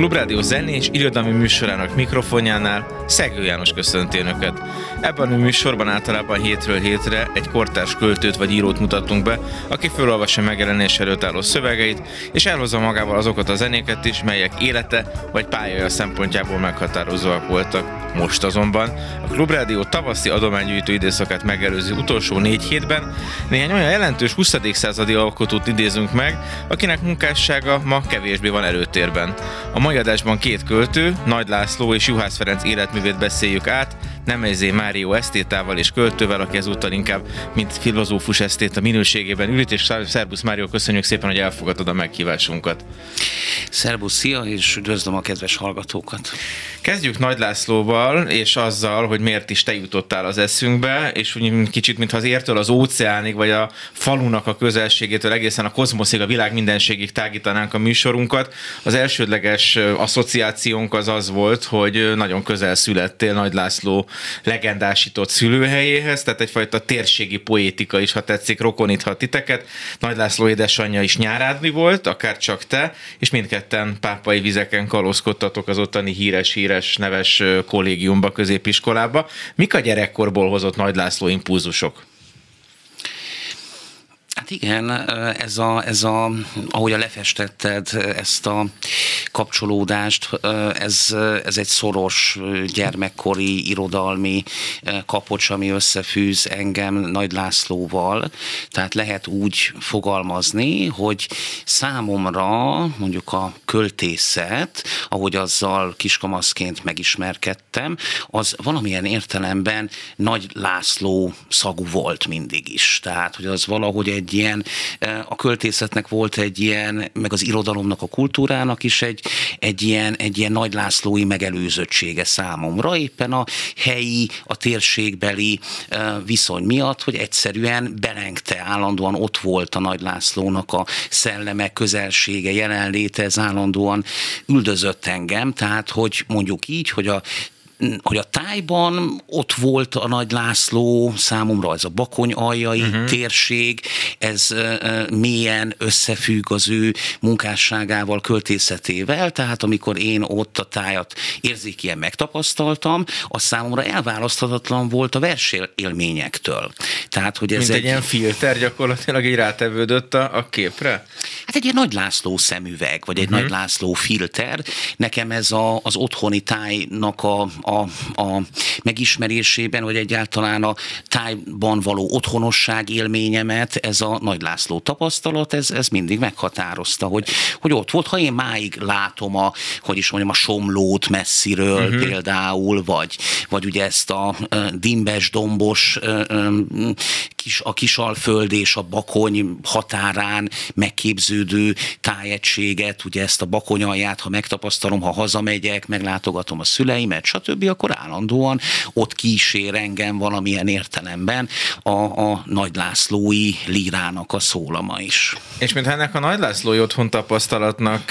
Klubrádió zenés irodalmi műsorának mikrofonjánál Szegő János köszönti Önöket. Ebben a műsorban általában hétről hétre egy kortárs költőt vagy írót mutatunk be, aki felolvassa megjelenés előtt álló szövegeit, és elhozza magával azokat a zenéket is, melyek élete vagy pályája szempontjából meghatározóak voltak. Most azonban a Klubrádió tavaszi adománygyűjtő időszakát megelőző utolsó négy hétben néhány olyan jelentős 20. századi alkotót idézünk meg, akinek munkássága ma kevésbé van előtérben. A mai adásban két költő, Nagy László és Juhász Ferenc életművét beszéljük át, Nemezé Mário esztétával és költővel, aki ezúttal inkább, mint filozófus esztét a minőségében ült, és Szerbusz Mário, köszönjük szépen, hogy elfogadod a meghívásunkat. Szerbusz, szia, és üdvözlöm a kedves hallgatókat. Kezdjük Nagy Lászlóval, és azzal, hogy miért is te jutottál az eszünkbe, és úgy kicsit, mintha az értől az óceánig, vagy a falunak a közelségétől egészen a kozmoszig, a világ mindenségig tágítanánk a műsorunkat. Az elsődleges asszociációnk az az volt, hogy nagyon közel születtél Nagy László legendásított szülőhelyéhez, tehát egyfajta térségi poétika is, ha tetszik, rokoníthat titeket. Nagy László édesanyja is nyárádni volt, akár csak te, és mindketten pápai vizeken kalózkodtatok az ottani híres, híres, neves kollégiumba, középiskolába. Mik a gyerekkorból hozott Nagy László impulzusok? Hát igen, ez a, ez a, ahogy a lefestetted ezt a kapcsolódást, ez, ez egy szoros gyermekkori irodalmi kapocs, ami összefűz engem Nagy Lászlóval. Tehát lehet úgy fogalmazni, hogy számomra mondjuk a költészet, ahogy azzal kiskamaszként megismerkedtem, az valamilyen értelemben Nagy László szagú volt mindig is. Tehát, hogy az valahogy egy egy ilyen, a költészetnek volt egy ilyen, meg az irodalomnak, a kultúrának is egy, egy ilyen, egy ilyen nagy Lászlói megelőzöttsége számomra, éppen a helyi, a térségbeli viszony miatt, hogy egyszerűen belengte, állandóan ott volt a Nagy Lászlónak a szelleme, közelsége, jelenléte, ez állandóan üldözött engem, tehát hogy mondjuk így, hogy a hogy a tájban ott volt a Nagy László, számomra ez a Bakony aljai uh-huh. térség, ez mélyen összefügg az ő munkásságával, költészetével, tehát amikor én ott a tájat érzékien megtapasztaltam, az számomra elválaszthatatlan volt a versélményektől. Tehát, hogy ez Mint egy, egy ilyen filter gyakorlatilag így rátevődött a, a képre? Hát egy ilyen Nagy László szemüveg, vagy egy uh-huh. Nagy László filter. Nekem ez a, az otthoni tájnak a, a, a megismerésében, vagy egyáltalán a tájban való otthonosság élményemet, ez a Nagy László tapasztalat, ez, ez mindig meghatározta, hogy, hogy ott volt. Ha én máig látom a, hogy is mondjam, a somlót messziről uh-huh. például, vagy, vagy ugye ezt a dimbes, dombos kis, a Kisalföld és a Bakony határán megképződő tájegységet, ugye ezt a Bakony alját, ha megtapasztalom, ha hazamegyek, meglátogatom a szüleimet, stb akkor állandóan ott kísér engem valamilyen értelemben a, a Nagy Lászlói lírának a szólama is. És mintha ennek a Nagy Lászlói otthon tapasztalatnak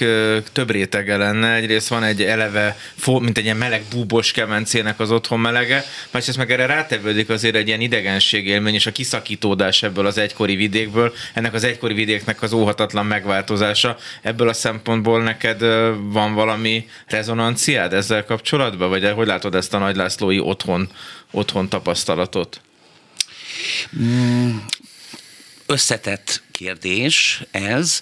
több rétege lenne, egyrészt van egy eleve, mint egy ilyen meleg búbos kemencének az otthon melege, másrészt meg erre rátevődik azért egy ilyen idegenségélmény és a kiszakítódás ebből az egykori vidékből, ennek az egykori vidéknek az óhatatlan megváltozása. Ebből a szempontból neked van valami rezonanciád ezzel kapcsolatban, vagy hogy látod ezt a Nagy Lászlói otthon, otthon tapasztalatot? Mm, összetett kérdés ez,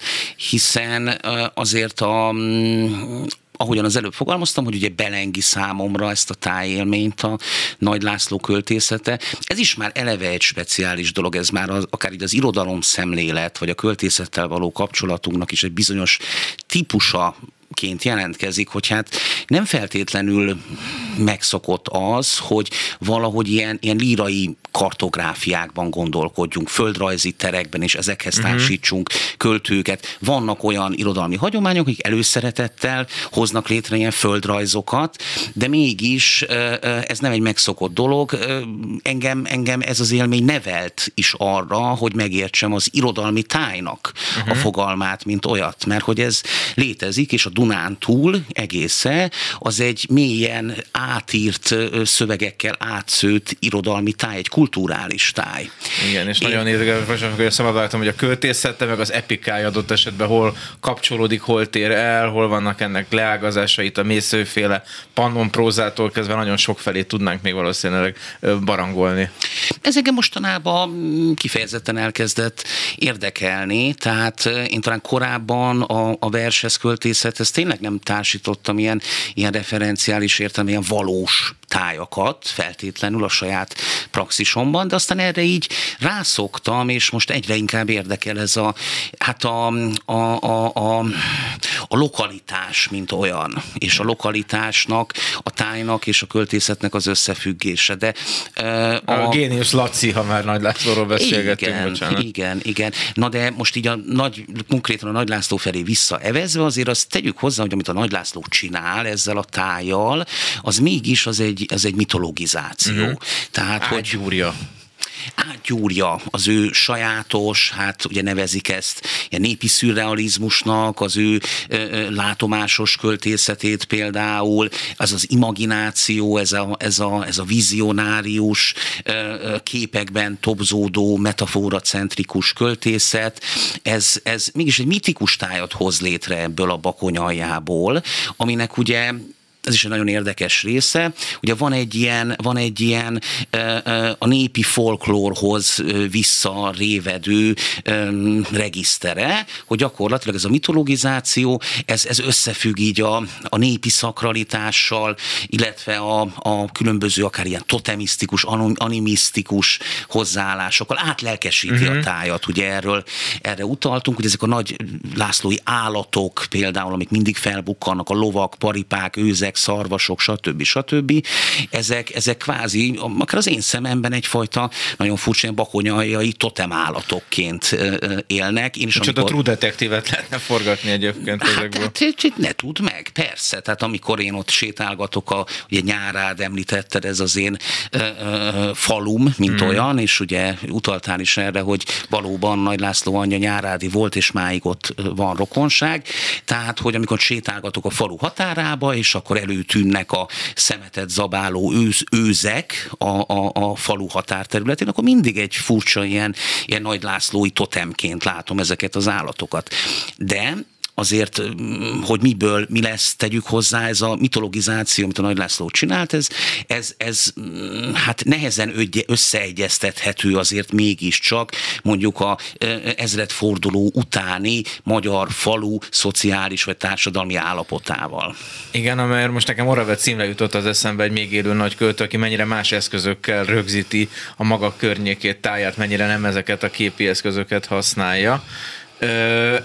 hiszen azért a mm, ahogyan az előbb fogalmaztam, hogy ugye belengi számomra ezt a tájélményt a Nagy László költészete. Ez is már eleve egy speciális dolog, ez már az, akár így az irodalom szemlélet, vagy a költészettel való kapcsolatunknak is egy bizonyos típusa ként jelentkezik, hogy hát nem feltétlenül megszokott az, hogy valahogy ilyen, ilyen lírai kartográfiákban gondolkodjunk, földrajzi terekben, és ezekhez uh-huh. társítsunk költőket. Vannak olyan irodalmi hagyományok, akik előszeretettel hoznak létre ilyen földrajzokat, de mégis ez nem egy megszokott dolog. Engem, engem ez az élmény nevelt is arra, hogy megértsem az irodalmi tájnak uh-huh. a mhm. fogalmát, mint olyat, mert hogy ez létezik, és a Dunán túl egésze az egy mélyen átírt szövegekkel átszőtt irodalmi táj, egy kulturális táj. Igen, és Én... nagyon érdekes, hogy a szabadáltam, hogy a költészete, meg az epikája adott esetben hol kapcsolódik, hol tér el, hol vannak ennek leágazásait, a mészőféle pannon prózától kezdve nagyon sok felé tudnánk még valószínűleg barangolni. Ez engem mostanában kifejezetten elkezdett érdekelni, tehát én talán korábban a, a vershez költészethez tényleg nem társítottam ilyen, ilyen referenciális értelme, ilyen valós tájakat feltétlenül a saját praxisomban, de aztán erre így rászoktam, és most egyre inkább érdekel ez a, hát a, a, a, a, a lokalitás, mint olyan, és a lokalitásnak, a tájnak és a költészetnek az összefüggése. De, a, a génius Laci, ha már Nagy Lászlóról beszélgettünk, igen, bocsánat. Igen, igen. Na de most így a nagy, konkrétan a Nagy László felé visszaevezve, azért azt tegyük hozzá, hogy amit a Nagy László csinál ezzel a tájjal, az mégis az egy, az egy mitologizáció. Mm-hmm. Tehát, hogy Gyúrja átgyúrja az ő sajátos, hát ugye nevezik ezt ilyen népi szürrealizmusnak, az ő ö, ö, látomásos költészetét például, az az imagináció, ez a, ez a, ez a vizionárius ö, ö, képekben tobzódó, metafora-centrikus költészet, ez, ez mégis egy mitikus tájat hoz létre ebből a bakonyaljából, aminek ugye ez is egy nagyon érdekes része. Ugye van egy ilyen, van egy ilyen a népi folklórhoz visszarévedő regisztere, hogy gyakorlatilag ez a mitologizáció, ez, ez összefügg így a, a népi szakralitással, illetve a, a különböző akár ilyen totemisztikus, animisztikus hozzáállásokkal átlelkesíti uh-huh. a mhm. tájat. Ugye erről erre utaltunk, hogy ezek a nagy Lászlói állatok például, amik mindig felbukkannak, a lovak, paripák, őzek, szarvasok, stb. stb. Ezek, ezek kvázi, akár az én szememben egyfajta nagyon furcsa bakonyaljai totemállatokként élnek. Én is amikor... a True Detective-et lehetne forgatni egyébként hát, ezekből. Hát, hát, ne tud meg, persze. Tehát amikor én ott sétálgatok, a, ugye nyárád említetted, ez az én ö, ö, falum, mint mm. olyan, és ugye utaltál is erre, hogy valóban Nagy László anyja nyárádi volt, és máig ott van rokonság. Tehát, hogy amikor sétálgatok a falu határába, és akkor előtűnnek a szemetet zabáló őz, őzek a, a, a falu határterületén, akkor mindig egy furcsa ilyen, ilyen Nagy Lászlói totemként látom ezeket az állatokat. De azért, hogy miből mi lesz, tegyük hozzá, ez a mitologizáció, amit a Nagy László csinált, ez, ez, ez mm, hát nehezen összeegyeztethető azért mégiscsak mondjuk a ezredforduló utáni magyar falu szociális vagy társadalmi állapotával. Igen, amelyre most nekem Oravet címre jutott az eszembe egy még élő nagy költő, aki mennyire más eszközökkel rögzíti a maga környékét, táját, mennyire nem ezeket a képi eszközöket használja.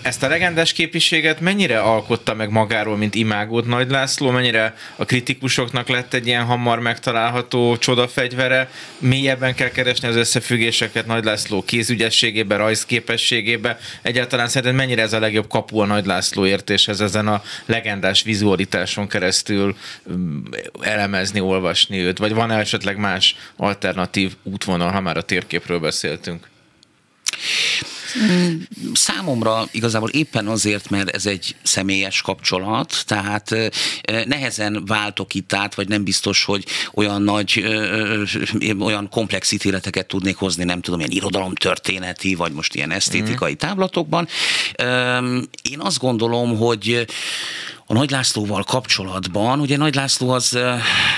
Ezt a legendás képiséget mennyire alkotta meg magáról, mint imágót Nagy László, mennyire a kritikusoknak lett egy ilyen hamar megtalálható csodafegyvere, mélyebben kell keresni az összefüggéseket Nagy László kézügyességébe, rajzképességébe, egyáltalán szerinted mennyire ez a legjobb kapu a Nagy László értéshez ezen a legendás vizualitáson keresztül elemezni, olvasni őt, vagy van esetleg más alternatív útvonal, ha már a térképről beszéltünk? Számomra igazából éppen azért, mert ez egy személyes kapcsolat, tehát nehezen váltok itt át, vagy nem biztos, hogy olyan nagy, olyan komplex ítéleteket tudnék hozni, nem tudom, ilyen irodalomtörténeti, vagy most ilyen esztétikai mm. távlatokban. Én azt gondolom, hogy a Nagy Lászlóval kapcsolatban, ugye Nagy László az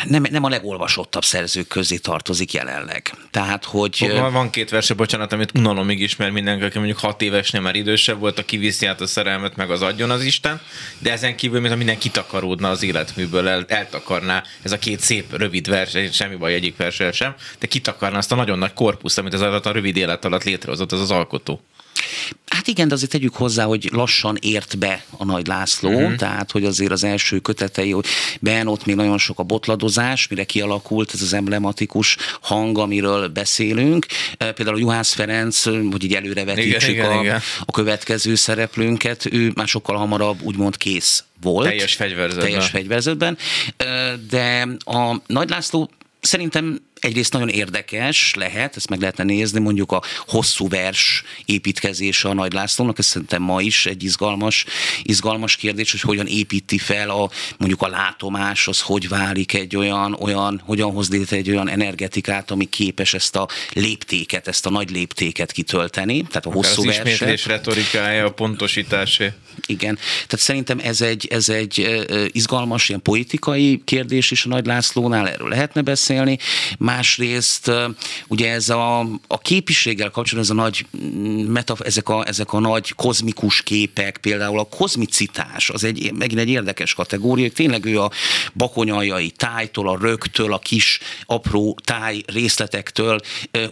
nem, nem a legolvasottabb szerzők közé tartozik jelenleg. Tehát, hogy... Van, van két verse, bocsánat, amit unalomig ismer mindenki, aki mondjuk hat évesnél már idősebb volt, a kiviszi át a szerelmet, meg az adjon az Isten, de ezen kívül, mint minden kitakaródna az életműből, el, eltakarná ez a két szép, rövid vers, semmi baj egyik versel sem, de kitakarná azt a nagyon nagy korpuszt, amit az alatt a rövid élet alatt létrehozott az az alkotó. Hát igen, de azért tegyük hozzá, hogy lassan ért be a Nagy László, uh-huh. tehát hogy azért az első kötetei, ben ott még nagyon sok a botladozás, mire kialakult ez az emblematikus hang, amiről beszélünk. Például Juhász Ferenc, hogy így előrevetítsük igen, a, igen. a következő szereplőnket, ő már sokkal hamarabb úgymond kész volt. Teljes fegyverzetben. Teljes fegyverzetben. De a Nagy László szerintem egyrészt nagyon érdekes lehet, ezt meg lehetne nézni, mondjuk a hosszú vers építkezése a Nagy Lászlónak, ez szerintem ma is egy izgalmas, izgalmas kérdés, hogy hogyan építi fel a, mondjuk a látomás, az hogy válik egy olyan, olyan hogyan hoz létre egy olyan energetikát, ami képes ezt a léptéket, ezt a nagy léptéket kitölteni, tehát a hosszú vers. Az ismétlés retorikája, a pontosításé. Igen, tehát szerintem ez egy, ez egy izgalmas, ilyen politikai kérdés is a Nagy Lászlónál, erről lehetne beszélni. Másrészt ugye ez a, a képiséggel kapcsolatban ez a nagy mm, metaf, ezek, a, ezek a nagy kozmikus képek, például a kozmicitás, az egy, megint egy érdekes kategória, hogy tényleg ő a bakonyaljai tájtól, a rögtől, a kis apró táj részletektől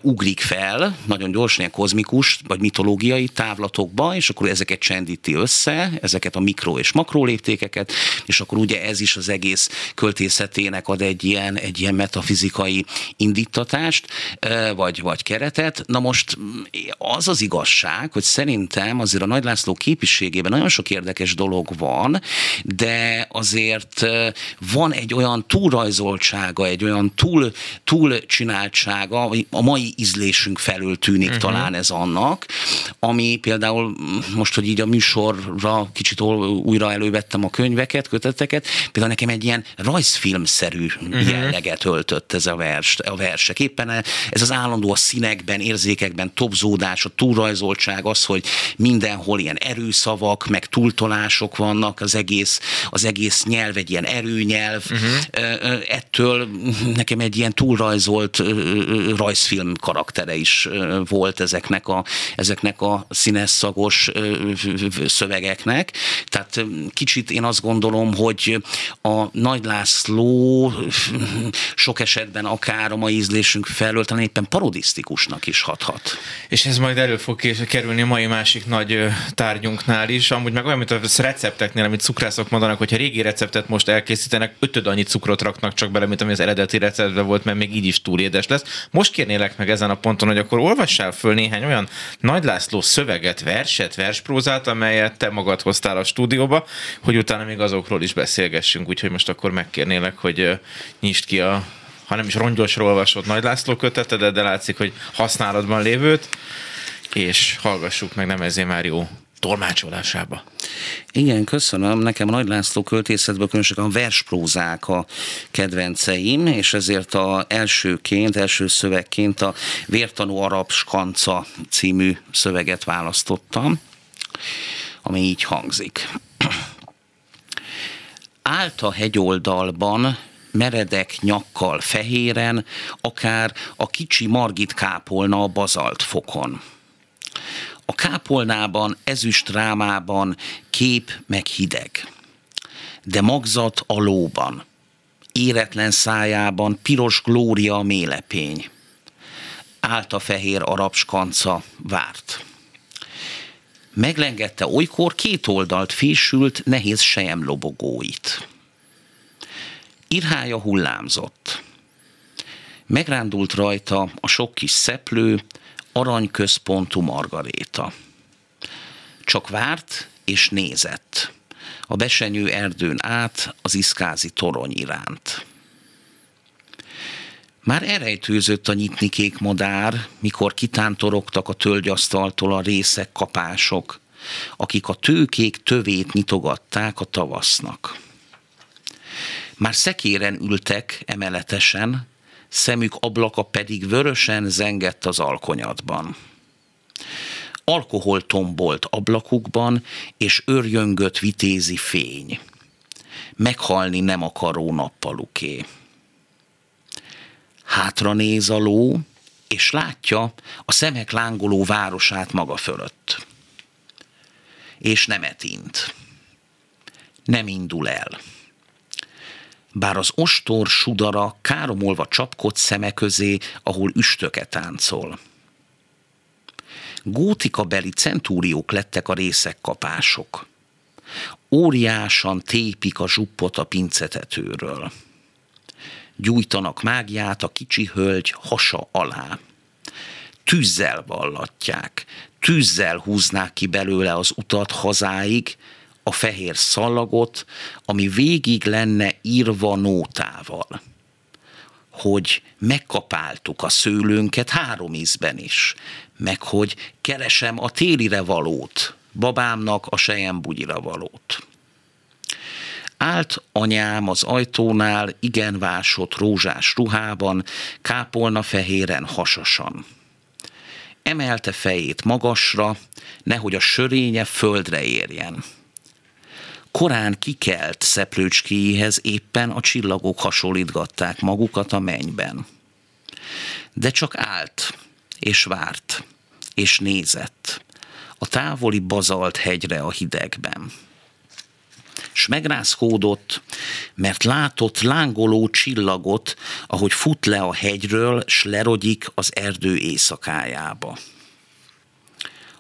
ugrik fel, nagyon gyorsan ilyen kozmikus vagy mitológiai távlatokba, és akkor ezeket csendíti össze, ezeket a mikro és makro léptékeket, és akkor ugye ez is az egész költészetének ad egy ilyen, egy ilyen metafizikai indítatást, vagy, vagy keretet. Na most az az igazság, hogy szerintem azért a Nagy László képiségében nagyon sok érdekes dolog van, de azért van egy olyan túlrajzoltsága, egy olyan túl, túlcsináltsága, a mai ízlésünk felül tűnik uh-huh. talán ez annak, ami például most, hogy így a műsorra kicsit újra elővettem a könyveket, köteteket, például nekem egy ilyen rajzfilmszerű uh-huh. jelleget öltött ez a vers, a versek. Éppen ez az állandó a színekben, érzékekben topzódás, a túlrajzoltság, az, hogy mindenhol ilyen erőszavak, meg túltolások vannak, az egész, az egész nyelv egy ilyen erőnyelv. Uh-huh. Ettől nekem egy ilyen túlrajzolt rajzfilm karaktere is volt ezeknek a, ezeknek a színes szagos szövegeknek. Tehát kicsit én azt gondolom, hogy a Nagy László sok esetben akár a mai ízlésünk felől talán éppen parodisztikusnak is hathat. És ez majd elő fog kerülni a mai másik nagy tárgyunknál is, amúgy meg olyan, mint a recepteknél, amit cukrászok mondanak, hogy ha régi receptet most elkészítenek, ötöd annyi cukrot raknak csak bele, mint ami az eredeti receptben volt, mert még így is túl édes lesz. Most kérnélek meg ezen a ponton, hogy akkor olvassál föl néhány olyan Nagy László szöveget, verset, versprózát, amelyet te magad hoztál a stúdióba, hogy utána még azokról is beszélgessünk, úgyhogy most akkor megkérnélek, hogy nyisd ki a ha nem is rongyosról olvasott Nagy László köteted, de látszik, hogy használatban lévőt, és hallgassuk meg Nemezé már jó tolmácsolásába. Igen, köszönöm. Nekem Nagy László költészetből különösen a versprózák a kedvenceim, és ezért a elsőként, első szövegként a Vértanú Arab Skanca című szöveget választottam, ami így hangzik. Állt a hegyoldalban meredek nyakkal fehéren, akár a kicsi Margit kápolna a bazalt fokon. A kápolnában, ezüst rámában kép meg hideg, de magzat a lóban, éretlen szájában piros glória a mélepény. Állt a fehér arab skanca, várt. Meglengette olykor két oldalt fésült nehéz sejem lobogóit. Irhája hullámzott. Megrándult rajta a sok kis szeplő, aranyközpontú margaréta. Csak várt és nézett a besenyő erdőn át az iszkázi torony iránt. Már erejtőzött a nyitni kék madár, mikor kitántorogtak a tölgyasztaltól a részek kapások, akik a tőkék tövét nyitogatták a tavasznak. Már szekéren ültek emeletesen, szemük ablaka pedig vörösen zengett az alkonyatban. Alkohol tombolt ablakukban, és örjöngött vitézi fény. Meghalni nem akaró nappaluké. Hátra néz a ló, és látja a szemek lángoló városát maga fölött. És nem etint. Nem indul el bár az ostor sudara káromolva csapkod szeme közé, ahol üstöke táncol. Gótika beli centúriók lettek a részekkapások. Óriásan tépik a zsuppot a pincetetőről. Gyújtanak mágiát a kicsi hölgy hasa alá. Tűzzel vallatják, tűzzel húznák ki belőle az utat hazáig, a fehér szallagot, ami végig lenne írva nótával hogy megkapáltuk a szőlőnket három ízben is, meg hogy keresem a télire valót, babámnak a sejem bugyira valót. Állt anyám az ajtónál, igen vásott rózsás ruhában, kápolna fehéren hasasan. Emelte fejét magasra, nehogy a sörénye földre érjen. Korán kikelt szeplőcskéjéhez éppen a csillagok hasonlítgatták magukat a mennyben. De csak állt, és várt, és nézett a távoli bazalt hegyre a hidegben. S megrázkódott, mert látott lángoló csillagot, ahogy fut le a hegyről, s lerogyik az erdő éjszakájába.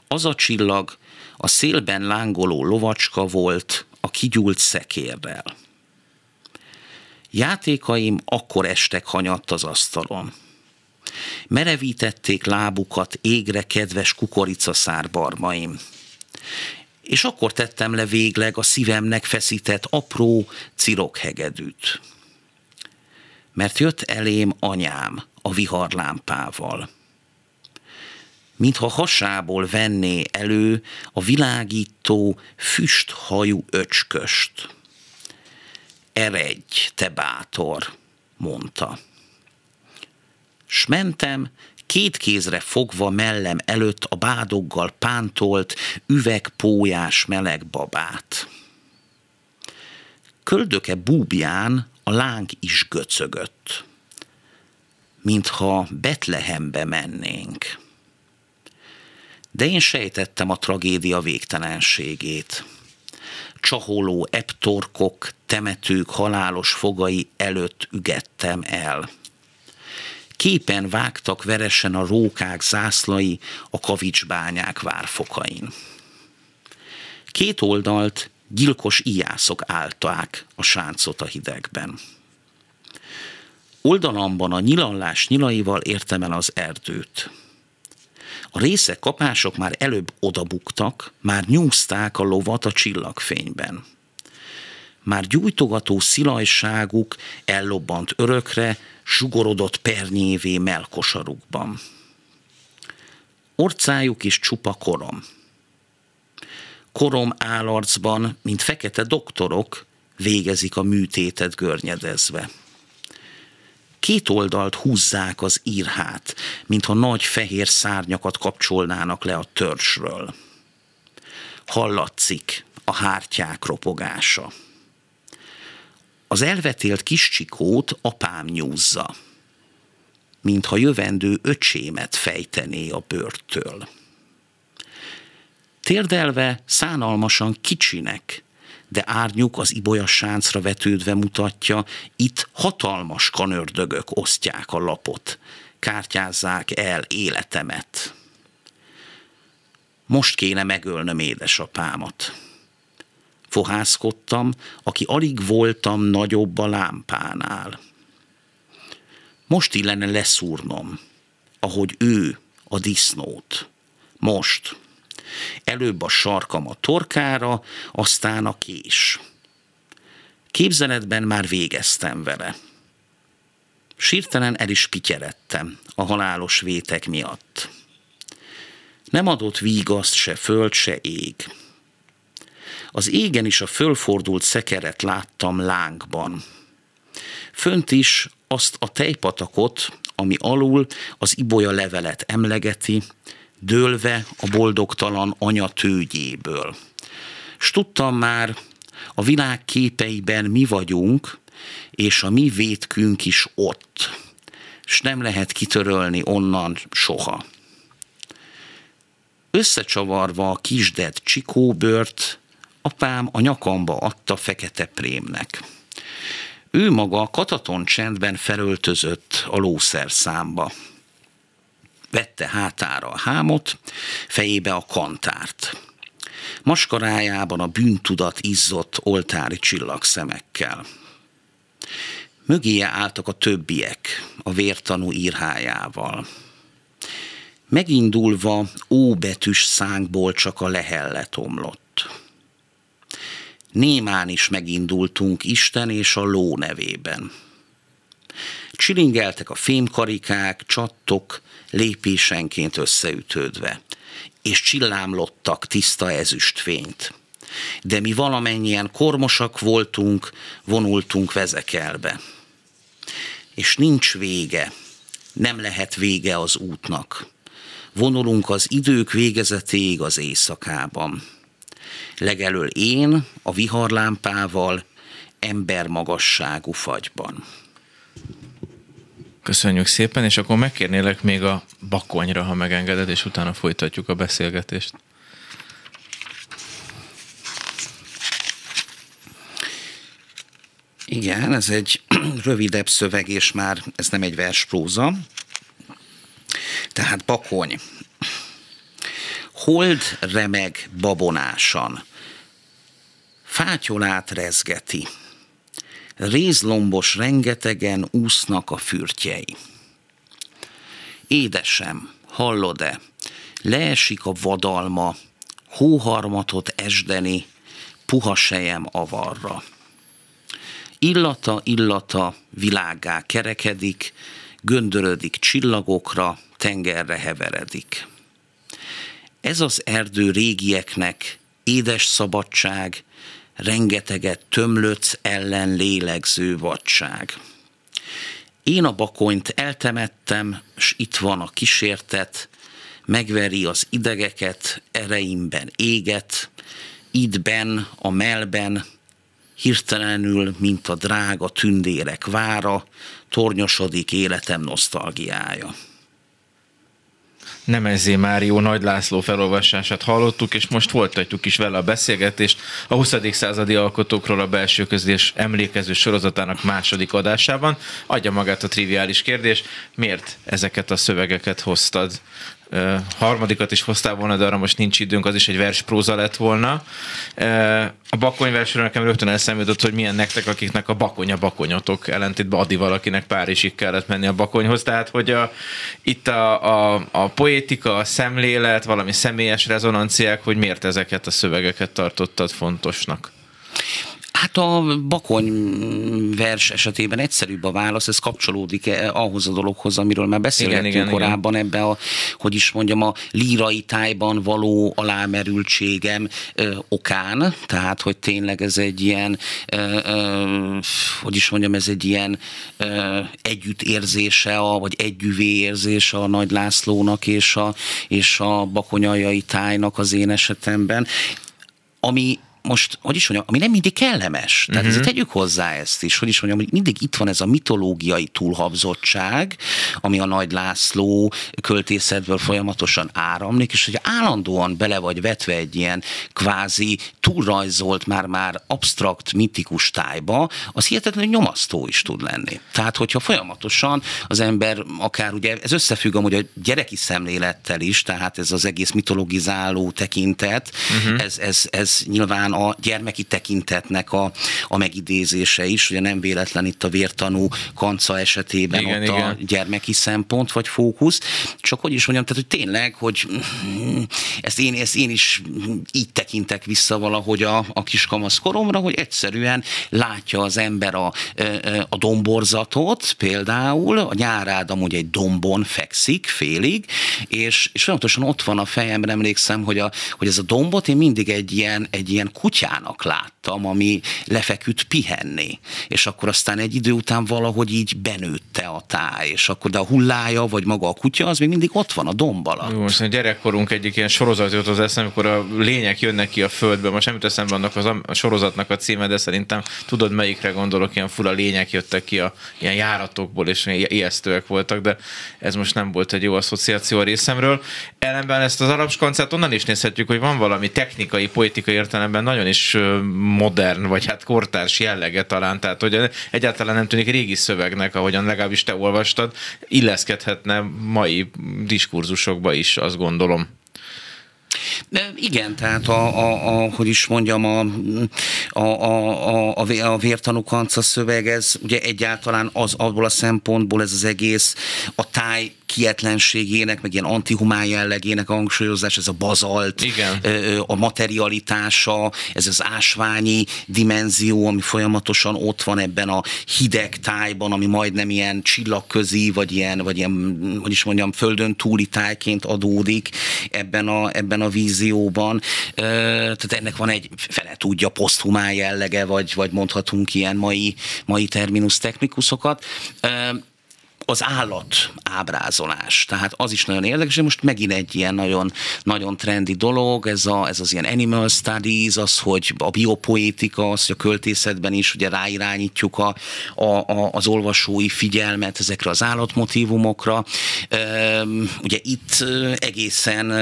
Az a csillag a szélben lángoló lovacska volt, a kigyúlt szekérrel. Játékaim akkor estek hanyatt az asztalon. Merevítették lábukat égre kedves kukoricaszár barmaim. És akkor tettem le végleg a szívemnek feszített apró cirokhegedűt. Mert jött elém anyám a viharlámpával mintha hasából venné elő a világító füsthajú öcsköst. Eredj, te bátor, mondta. S mentem, két kézre fogva mellem előtt a bádoggal pántolt, üvegpójás meleg babát. Köldöke búbján a láng is göcögött, mintha Betlehembe mennénk de én sejtettem a tragédia végtelenségét. Csaholó eptorkok, temetők halálos fogai előtt ügettem el. Képen vágtak veresen a rókák zászlai a kavicsbányák várfokain. Két oldalt gyilkos ijászok állták a sáncot a hidegben. Oldalamban a nyilallás nyilaival értem el az erdőt. A részek kapások már előbb odabuktak, már nyúzták a lovat a csillagfényben. Már gyújtogató szilajságuk ellobbant örökre, sugorodott pernyévé melkosarukban. Orcájuk is csupa korom. Korom állarcban, mint fekete doktorok, végezik a műtétet görnyedezve két oldalt húzzák az írhát, mintha nagy fehér szárnyakat kapcsolnának le a törzsről. Hallatszik a hártyák ropogása. Az elvetélt kis csikót apám nyúzza, mintha jövendő öcsémet fejtené a bőrtől. Térdelve szánalmasan kicsinek, de árnyuk az ibolya sáncra vetődve mutatja, itt hatalmas kanördögök osztják a lapot, kártyázzák el életemet. Most kéne megölnöm édesapámat. Fohászkodtam, aki alig voltam nagyobb a lámpánál. Most illene leszúrnom, ahogy ő a disznót. Most, Előbb a sarkam a torkára, aztán a kés. Képzeletben már végeztem vele. Sírtelen el is kityerettem a halálos vétek miatt. Nem adott vígaszt se föld, se ég. Az égen is a fölfordult szekeret láttam lángban. Fönt is azt a tejpatakot, ami alul az ibolya levelet emlegeti, dőlve a boldogtalan anya tőgyéből. S tudtam már, a világ képeiben mi vagyunk, és a mi vétkünk is ott, s nem lehet kitörölni onnan soha. Összecsavarva a kisded csikóbört, apám a nyakamba adta fekete prémnek. Ő maga kataton csendben felöltözött a lószer számba vette hátára a hámot, fejébe a kantárt. Maskarájában a bűntudat izzott oltári csillagszemekkel. Mögéje álltak a többiek, a vértanú írhájával. Megindulva óbetűs szánkból csak a lehellet omlott. Némán is megindultunk Isten és a ló nevében. Csilingeltek a fémkarikák, csattok, lépésenként összeütődve, és csillámlottak tiszta ezüstfényt. De mi valamennyien kormosak voltunk, vonultunk vezekelbe. És nincs vége, nem lehet vége az útnak. Vonulunk az idők végezetéig az éjszakában. Legelől én a viharlámpával embermagasságú fagyban. Köszönjük szépen, és akkor megkérnélek még a bakonyra, ha megengeded, és utána folytatjuk a beszélgetést. Igen, ez egy rövidebb szöveg, és már ez nem egy verspróza. Tehát bakony. Hold remeg babonásan. Fátyolát rezgeti rézlombos rengetegen úsznak a fürtjei. Édesem, hallod-e, leesik a vadalma, hóharmatot esdeni, puha sejem avarra. Illata, illata világá kerekedik, göndörödik csillagokra, tengerre heveredik. Ez az erdő régieknek édes szabadság, rengeteget tömlöc ellen lélegző vadság. Én a bakonyt eltemettem, s itt van a kísértet, megveri az idegeket, ereimben éget, idben, a melben, hirtelenül, mint a drága tündérek vára, tornyosodik életem nosztalgiája. Nemezé Márió Nagy László felolvasását hallottuk, és most folytatjuk is vele a beszélgetést a 20. századi alkotókról a belső közlés emlékező sorozatának második adásában. Adja magát a triviális kérdés, miért ezeket a szövegeket hoztad harmadikat is hoztál volna, de arra most nincs időnk, az is egy verspróza lett volna. A bakony versről nekem rögtön eszembe hogy milyen nektek, akiknek a bakony a bakonyatok, ellentétben Adi valakinek Párizsig kellett menni a bakonyhoz. Tehát, hogy a, itt a, a, a poétika, a szemlélet, valami személyes rezonanciák, hogy miért ezeket a szövegeket tartottad fontosnak? Hát a bakony vers esetében egyszerűbb a válasz, ez kapcsolódik ahhoz a dologhoz, amiről már beszélgettünk igen, igen, korábban, igen. ebbe a, hogy is mondjam, a lírai tájban való alámerültségem ö, okán, tehát hogy tényleg ez egy ilyen, ö, ö, hogy is mondjam, ez egy ilyen ö, együttérzése, a, vagy együvé érzése a Nagy Lászlónak és a, és a bakonyaljai tájnak az én esetemben, ami most, hogy is mondjam, ami nem mindig kellemes. Tehát uh-huh. tegyük hozzá ezt is, hogy is mondjam, hogy mindig itt van ez a mitológiai túlhabzottság, ami a Nagy László költészetből folyamatosan áramlik, és hogy állandóan bele vagy vetve egy ilyen kvázi túlrajzolt, már-már absztrakt, mitikus tájba, az hihetetlenül nyomasztó is tud lenni. Tehát, hogyha folyamatosan az ember akár ugye, ez összefügg amúgy a gyereki szemlélettel is, tehát ez az egész mitologizáló tekintet, uh-huh. ez, ez, ez nyilván talán a gyermeki tekintetnek a, a megidézése is, ugye nem véletlen itt a vértanú kanca esetében igen, ott igen. a gyermeki szempont vagy fókusz, csak hogy is mondjam, tehát hogy tényleg, hogy ezt én, ezt én is így tekintek vissza valahogy a, a kiskamasz koromra, hogy egyszerűen látja az ember a, a domborzatot például, a nyárád amúgy egy dombon fekszik félig, és, és folyamatosan ott van a fejemben, emlékszem, hogy, a, hogy ez a dombot én mindig egy ilyen, egy ilyen kutyának láttam, ami lefeküdt pihenni, és akkor aztán egy idő után valahogy így benőtte a táj, és akkor de a hullája, vagy maga a kutya, az még mindig ott van a domb alatt. most a gyerekkorunk egyik ilyen sorozat jött az eszem, amikor a lények jönnek ki a földbe, most nem jut eszembe annak az a sorozatnak a címe, de szerintem tudod melyikre gondolok, ilyen fura lények jöttek ki a ilyen járatokból, és ijesztőek voltak, de ez most nem volt egy jó asszociáció a részemről. Ellenben ezt az arab onnan is nézhetjük, hogy van valami technikai, politikai értelemben nagyon is modern, vagy hát kortárs jellege talán, tehát hogy egyáltalán nem tűnik régi szövegnek, ahogyan legalábbis te olvastad, illeszkedhetne mai diskurzusokba is, azt gondolom. De igen, tehát a, a, a, hogy is mondjam, a, a, a, a, a vértanúkanca szöveg, ez ugye egyáltalán az abból a szempontból ez az egész a táj kietlenségének, meg ilyen antihumán jellegének a hangsúlyozás, ez a bazalt, Igen. a materialitása, ez az ásványi dimenzió, ami folyamatosan ott van ebben a hideg tájban, ami majdnem ilyen csillagközi, vagy ilyen, vagy ilyen, hogy is mondjam, földön túli tájként adódik ebben a, ebben a vízióban. Tehát ennek van egy fele tudja poszthumán jellege, vagy, vagy mondhatunk ilyen mai, mai terminus technikusokat az állat ábrázolás. Tehát az is nagyon érdekes, és most megint egy ilyen nagyon, nagyon trendi dolog, ez, a, ez az ilyen animal studies, az, hogy a biopoétika, az, hogy a költészetben is ugye ráirányítjuk a, a, a, az olvasói figyelmet ezekre az állatmotívumokra. Ugye itt egészen,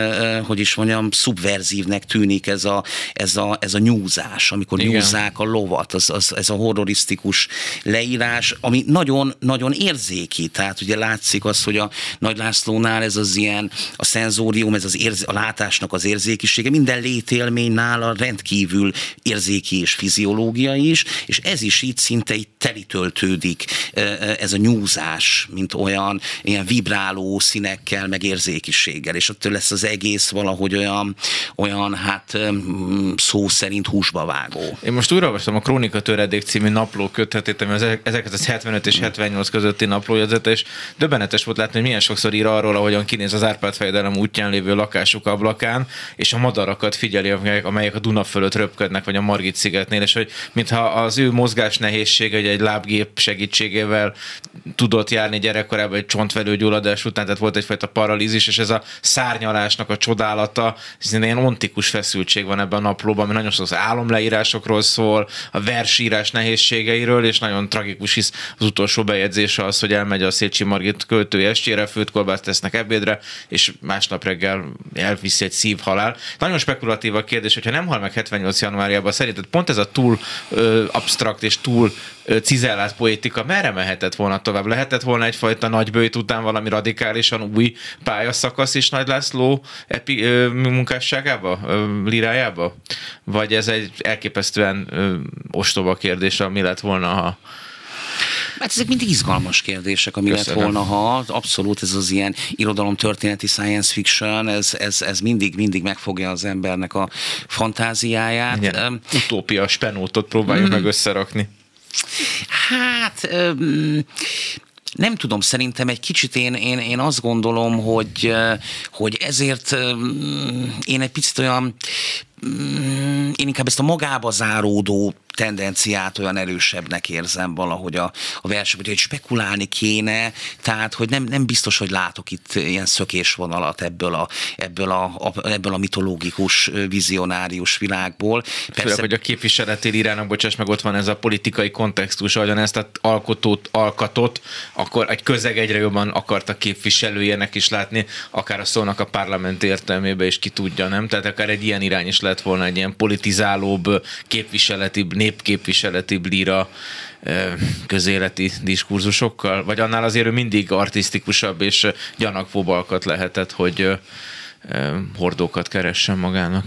hogy is mondjam, szubverzívnek tűnik ez a, ez a, ez a nyúzás, amikor Igen. nyúzzák a lovat, az, az, ez a horrorisztikus leírás, ami nagyon, nagyon érzékít tehát ugye látszik az, hogy a Nagy Lászlónál ez az ilyen, a szenzórium, ez az érz, a látásnak az érzékisége, minden létélmény nála rendkívül érzéki és fiziológiai is, és ez is így szinte így telítöltődik, ez a nyúzás, mint olyan ilyen vibráló színekkel, meg érzékiséggel, és attól lesz az egész valahogy olyan, olyan hát szó szerint húsba vágó. Én most újra a Krónika Töredék című napló köthetét, ami az 1975 és 78 közötti naplója, és döbbenetes volt látni, hogy milyen sokszor ír arról, ahogyan kinéz az Árpád fejedelem útján lévő lakásuk ablakán, és a madarakat figyeli, amelyek a Duna fölött röpködnek, vagy a Margit szigetnél, és hogy mintha az ő mozgás nehézsége, hogy egy lábgép segítségével tudott járni gyerekkorában egy csontvelőgyulladás után, tehát volt egyfajta paralízis, és ez a szárnyalásnak a csodálata, hiszen ilyen ontikus feszültség van ebben a naplóban, ami nagyon az álomleírásokról szól, a versírás nehézségeiről, és nagyon tragikus, hisz az utolsó bejegyzése az, hogy elmegy a Szécsi Margit költői estére, főtt kolbászt tesznek ebédre, és másnap reggel elviszi egy szívhalál. Nagyon spekulatív a kérdés, hogyha nem hal meg 78 januárjában, szerinted pont ez a túl ö, abstrakt és túl ö, cizellált poétika merre mehetett volna tovább? Lehetett volna egyfajta nagybőjt után valami radikálisan új pályaszakasz is Nagy László epi, ö, munkásságába, ö, lirájába? Vagy ez egy elképesztően ö, ostoba kérdés, ami lett volna, ha Hát ezek mindig izgalmas kérdések, ami Köszönöm. lett volna, ha abszolút ez az ilyen irodalom történeti science fiction, ez, ez, ez mindig, mindig megfogja az embernek a fantáziáját. Igen. Utópia spenótot próbáljuk mm, meg összerakni. Hát um, nem tudom, szerintem egy kicsit én, én, én azt gondolom, hogy, hogy ezért én egy picit olyan én inkább ezt a magába záródó tendenciát olyan erősebbnek érzem valahogy a, a verseny, hogy spekulálni kéne, tehát hogy nem, nem biztos, hogy látok itt ilyen szökésvonalat ebből a, ebből a, a, ebből a mitológikus, vizionárius világból. Persze, Főleg, hogy a képviseleti írának, bocsáss meg, ott van ez a politikai kontextus, ahogyan ezt a alkotót, alkatot, akkor egy közeg egyre jobban akarta képviselőjének is látni, akár a szónak a parlament értelmébe is ki tudja, nem? Tehát akár egy ilyen irány is lett volna, egy ilyen politizálóbb, képviseleti, népképviseleti lira közéleti diskurzusokkal? Vagy annál azért ő mindig artisztikusabb és gyanakvóbb alkat lehetett, hogy hordókat keressen magának?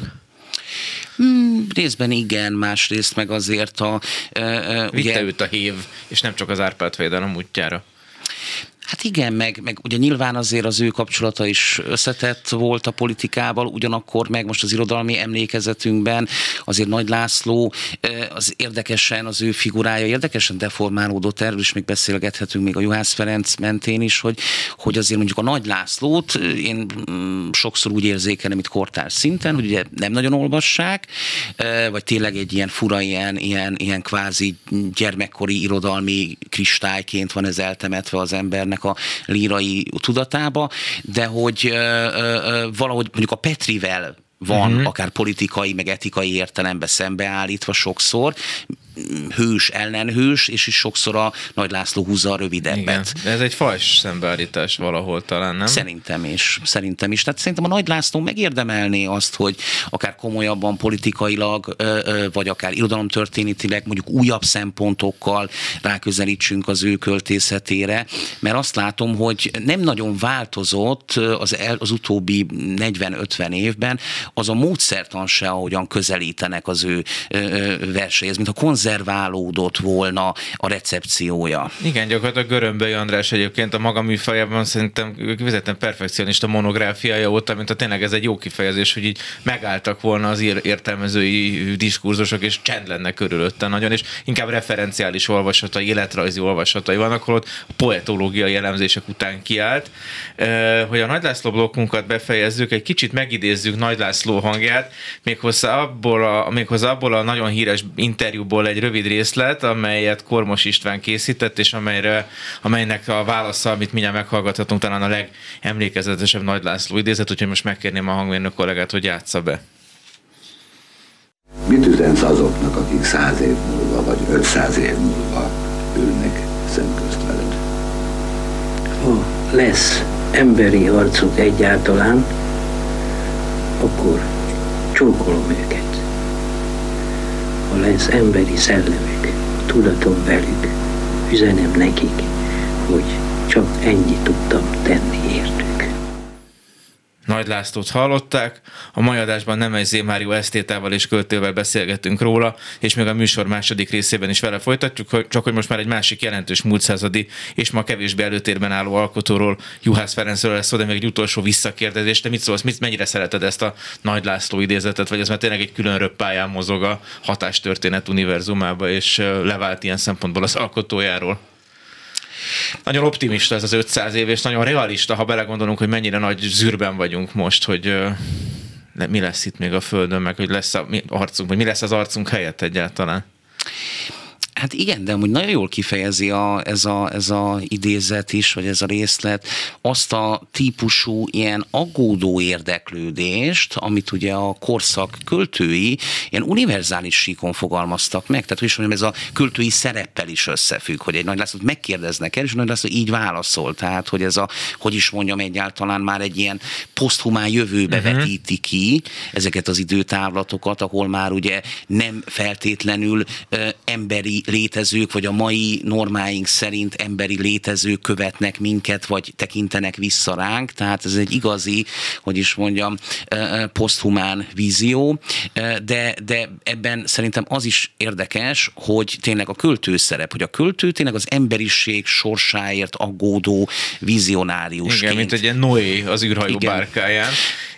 Hmm, részben igen, másrészt meg azért a... Uh, Vitte ugye, őt a hív, és nem csak az Árpád fejedelem útjára. Hát igen, meg, meg ugye nyilván azért az ő kapcsolata is összetett volt a politikával, ugyanakkor meg most az irodalmi emlékezetünkben azért Nagy László az érdekesen, az ő figurája érdekesen deformálódott, erről is még beszélgethetünk még a Juhász Ferenc mentén is, hogy, hogy azért mondjuk a Nagy Lászlót én mm, sokszor úgy érzékelem, itt kortárs szinten, hogy ugye nem nagyon olvassák, vagy tényleg egy ilyen fura, ilyen, ilyen, ilyen kvázi gyermekkori irodalmi kristályként van ez eltemetve az embernek a lírai tudatába, de hogy valahogy mondjuk a Petrivel van uh-huh. akár politikai, meg etikai értelemben szembeállítva sokszor, hős ellenhős, és is sokszor a Nagy László húzza a rövidebbet. Igen. Ez egy fals szembeállítás valahol talán, nem? Szerintem is, szerintem is. Tehát szerintem a Nagy László megérdemelné azt, hogy akár komolyabban politikailag, vagy akár irodalomtörténetileg mondjuk újabb szempontokkal ráközelítsünk az ő költészetére, mert azt látom, hogy nem nagyon változott az, el, az utóbbi 40-50 évben az a módszertan se, ahogyan közelítenek az ő versenyhez, mint a konzerválódott volna a recepciója. Igen, gyakorlatilag Görömbei András egyébként a maga műfajában szerintem kifejezetten perfekcionista monográfiája óta, mint a tényleg ez egy jó kifejezés, hogy így megálltak volna az értelmezői diskurzusok, és csend lenne körülötte nagyon, és inkább referenciális olvasatai, életrajzi olvasatai vannak, ahol ott a poetológiai elemzések után kiállt. Hogy a Nagy László blokkunkat befejezzük, egy kicsit megidézzük Nagy László hangját, méghozzá abból a, méghozzá abból a nagyon híres interjúból egy rövid részlet, amelyet Kormos István készített, és amelyre, amelynek a válasza, amit mindjárt meghallgathatunk, talán a legemlékezetesebb Nagy László idézet, úgyhogy most megkérném a hangmérnök kollégát, hogy játsza be. Mit üzensz azoknak, akik száz év múlva, vagy 500 év múlva ülnek szemközt veled? Ha lesz emberi arcuk egyáltalán, akkor csókolom őket. Ha lesz emberi szellemük, tudatom velük, üzenem nekik, hogy csak ennyit tudtam tenni értük. Nagy Lászlót hallották. A mai adásban nem egy Zémárió esztétával és költővel beszélgetünk róla, és még a műsor második részében is vele folytatjuk, csak hogy most már egy másik jelentős múltszázadi és ma kevésbé előtérben álló alkotóról, Juhász Ferencről lesz szó, de még egy utolsó visszakérdezés. Te mit szólsz, mit, mennyire szereted ezt a Nagy László idézetet, vagy ez már tényleg egy külön röppályán mozog a hatástörténet univerzumába, és levált ilyen szempontból az alkotójáról? Nagyon optimista ez az 500 év, és nagyon realista, ha belegondolunk, hogy mennyire nagy zűrben vagyunk most, hogy mi lesz itt még a Földön, meg hogy lesz a mi arcunk, vagy mi lesz az arcunk helyett egyáltalán. Hát igen, de amúgy nagyon jól kifejezi a, ez, a, ez a idézet is, vagy ez a részlet, azt a típusú ilyen aggódó érdeklődést, amit ugye a korszak költői ilyen univerzális síkon fogalmaztak meg. Tehát, hogy is mondjam, ez a költői szereppel is összefügg, hogy egy Nagy Lászlót megkérdeznek el, és Nagy László így válaszol. Tehát, hogy ez a, hogy is mondjam, egyáltalán már egy ilyen poszthumán jövőbe uh-huh. vetíti ki ezeket az időtávlatokat, ahol már ugye nem feltétlenül ö, emberi létezők, vagy a mai normáink szerint emberi létezők követnek minket, vagy tekintenek vissza ránk, tehát ez egy igazi, hogy is mondjam, poszthumán vízió, de, de ebben szerintem az is érdekes, hogy tényleg a költő szerep, hogy a költő tényleg az emberiség sorsáért aggódó vizionárius. Igen, mint egy ilyen Noé az űrhajó Igen. bárkáján.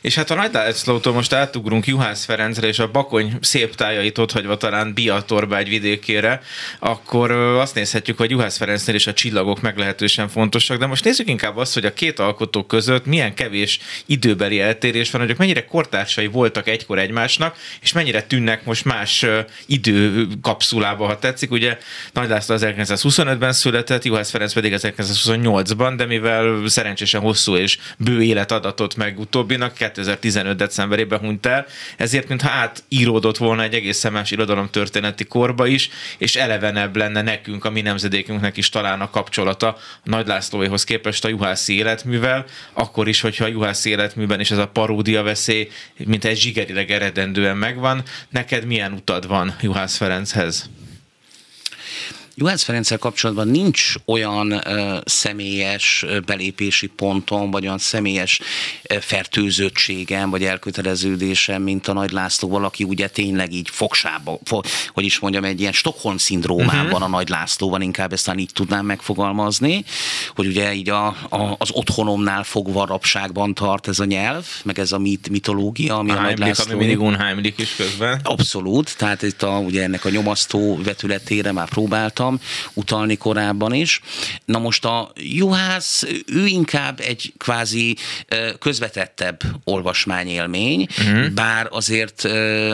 És hát a Nagy Lászlótól most átugrunk Juhász Ferencre, és a Bakony szép tájait ott hagyva talán Biatorba egy vidékére, akkor azt nézhetjük, hogy Juhász Ferencnél is a csillagok meglehetősen fontosak, de most nézzük inkább azt, hogy a két alkotó között milyen kevés időbeli eltérés van, hogy mennyire kortársai voltak egykor egymásnak, és mennyire tűnnek most más időkapszulába, ha tetszik. Ugye Nagy László 1925-ben született, Juhász Ferenc pedig 1928-ban, de mivel szerencsésen hosszú és bő élet adatot meg utóbbinak, 2015. decemberében hunyt el, ezért mintha átíródott volna egy egészen más irodalomtörténeti korba is, és elevenebb lenne nekünk, a mi nemzedékünknek is talán a kapcsolata Nagy Lászlóéhoz képest a Juhászi életművel, akkor is, hogyha a Juhászi életműben is ez a paródia veszély, mint egy zsigerileg eredendően megvan. Neked milyen utad van Juhász Ferenchez? Juhász Ferenccel kapcsolatban nincs olyan uh, személyes belépési ponton, vagy olyan személyes uh, fertőzöttségem, vagy elköteleződésem, mint a Nagy László valaki ugye tényleg így fogsába, fo, hogy is mondjam, egy ilyen Stockholm szindrómában uh-huh. a Nagy Lászlóban, inkább ezt így tudnám megfogalmazni, hogy ugye így a, a, az otthonomnál fogva rabságban tart ez a nyelv, meg ez a mit, mitológia, ami a, a Nagy László. Ami mindig unheimlik is közben. Abszolút, tehát itt a, ugye ennek a nyomasztó vetületére már próbáltam szoktam utalni korábban is. Na most a juhász, ő inkább egy kvázi közvetettebb olvasmányélmény, uh-huh. bár azért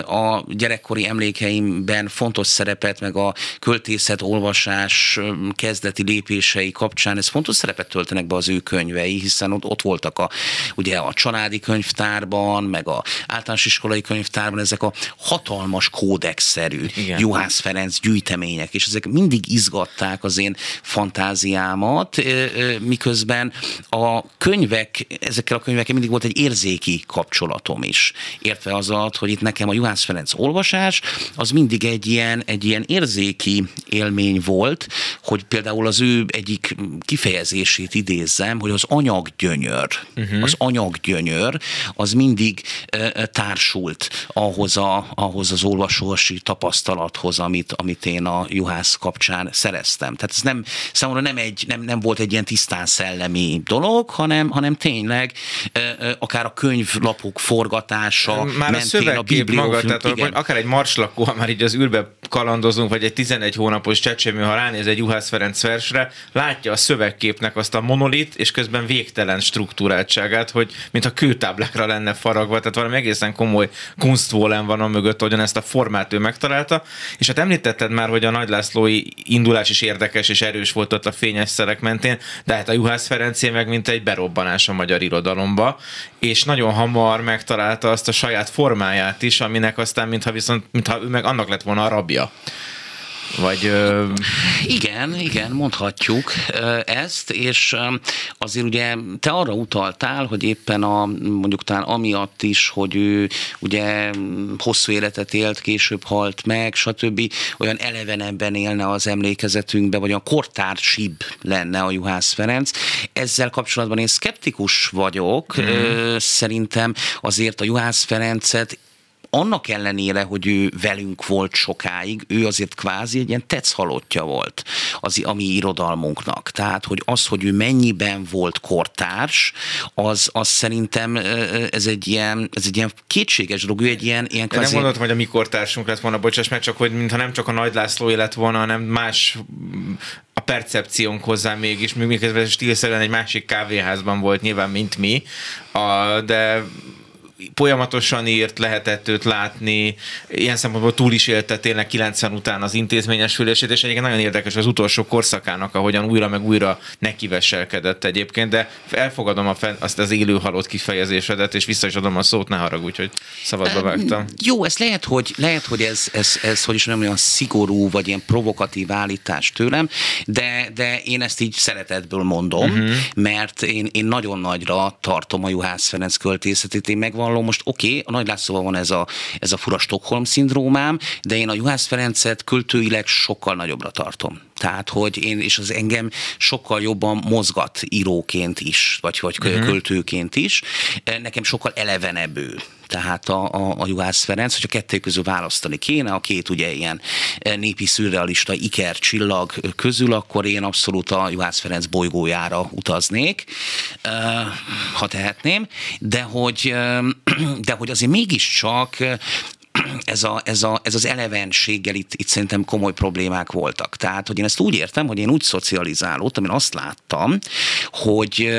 a gyerekkori emlékeimben fontos szerepet, meg a költészet olvasás kezdeti lépései kapcsán ez fontos szerepet töltenek be az ő könyvei, hiszen ott, ott voltak a, ugye a családi könyvtárban, meg a általános iskolai könyvtárban ezek a hatalmas kódexszerű Juhász Ferenc gyűjtemények, és ezek mindig izgatták az én fantáziámat, miközben a könyvek, ezekkel a könyvekkel mindig volt egy érzéki kapcsolatom is. Értve az alatt, hogy itt nekem a Juhász Ferenc olvasás, az mindig egy ilyen, egy ilyen érzéki élmény volt, hogy például az ő egyik kifejezését idézzem, hogy az anyaggyönyör, uh-huh. az anyaggyönyör, az mindig társult ahhoz, a, ahhoz az olvasósi tapasztalathoz, amit, amit én a juhász kapcsán szereztem. Tehát ez nem, számomra nem, egy, nem, nem volt egy ilyen tisztán szellemi dolog, hanem, hanem tényleg akár a könyvlapok forgatása, már a, a bibliófilm, maga, tehát igen. akár egy marslakó, ha már így az űrbe kalandozunk, vagy egy 11 hónapos csecsemő, ha ránéz egy Juhász Ferenc versre, látja a szövegképnek azt a monolit, és közben végtelen struktúráltságát, hogy mintha kőtáblákra lenne faragva, tehát valami egészen komoly kunstvolem van a mögött, ahogyan ezt a formát ő megtalálta. És hát említetted már, hogy a Nagy Lászlói indulás is érdekes és erős volt ott a fényes szerek mentén, de hát a Juhász Ferencé meg mint egy berobbanás a magyar irodalomba, és nagyon hamar megtalálta azt a saját formáját is, aminek aztán mintha viszont, mintha ő meg annak lett volna a rabja. Vagy... Ö... Igen, igen, mondhatjuk ezt, és azért ugye te arra utaltál, hogy éppen a, mondjuk talán amiatt is, hogy ő ugye hosszú életet élt, később halt meg, stb. olyan elevenebben élne az emlékezetünkbe, vagy a kortársibb lenne a Juhász Ferenc. Ezzel kapcsolatban én szkeptikus vagyok. Mm. Szerintem azért a Juhász Ferencet annak ellenére, hogy ő velünk volt sokáig, ő azért kvázi egy ilyen tetszhalottja volt az a mi irodalmunknak. Tehát, hogy az, hogy ő mennyiben volt kortárs, az, az szerintem ez egy ilyen, ez egy ilyen kétséges dolog. Ő egy ilyen, ilyen kvázi... Nem mondhatom, hogy a mi kortársunk lett volna, bocsáss, mert csak, hogy mintha nem csak a Nagy László élet volna, hanem más a percepciónk hozzá mégis, még miközben stílszerűen egy másik kávéházban volt nyilván, mint mi, a, de folyamatosan írt, lehetett őt látni, ilyen szempontból túl is élte tényleg 90 után az intézményesülését, és egyébként nagyon érdekes az utolsó korszakának, ahogyan újra meg újra nekiveselkedett egyébként, de elfogadom a fen, azt az élő halott kifejezésedet, és vissza is adom a szót, ne haragudj, hogy szabadba vágtam. Jó, ez lehet, hogy, lehet, hogy ez, ez, ez, hogy is nem olyan szigorú, vagy ilyen provokatív állítás tőlem, de, de én ezt így szeretetből mondom, uh-huh. mert én, én nagyon nagyra tartom a Juhász Ferenc költészetét, én megvan bevallom, most oké, okay, a Nagy Lászlóval van ez a, ez a fura Stockholm szindrómám, de én a Juhász Ferencet költőileg sokkal nagyobbra tartom. Tehát, hogy én, és az engem sokkal jobban mozgat íróként is, vagy, vagy uh-huh. költőként is. Nekem sokkal elevenebb ő tehát a, a, a Juhász Ferenc, hogyha kettő közül választani kéne, a két ugye ilyen népi szürrealista iker csillag közül, akkor én abszolút a Juhász Ferenc bolygójára utaznék, ha tehetném, de hogy, de hogy azért mégiscsak ez, a, ez, a, ez az elevenséggel itt, itt szerintem komoly problémák voltak. Tehát, hogy én ezt úgy értem, hogy én úgy szocializálódtam, én azt láttam, hogy,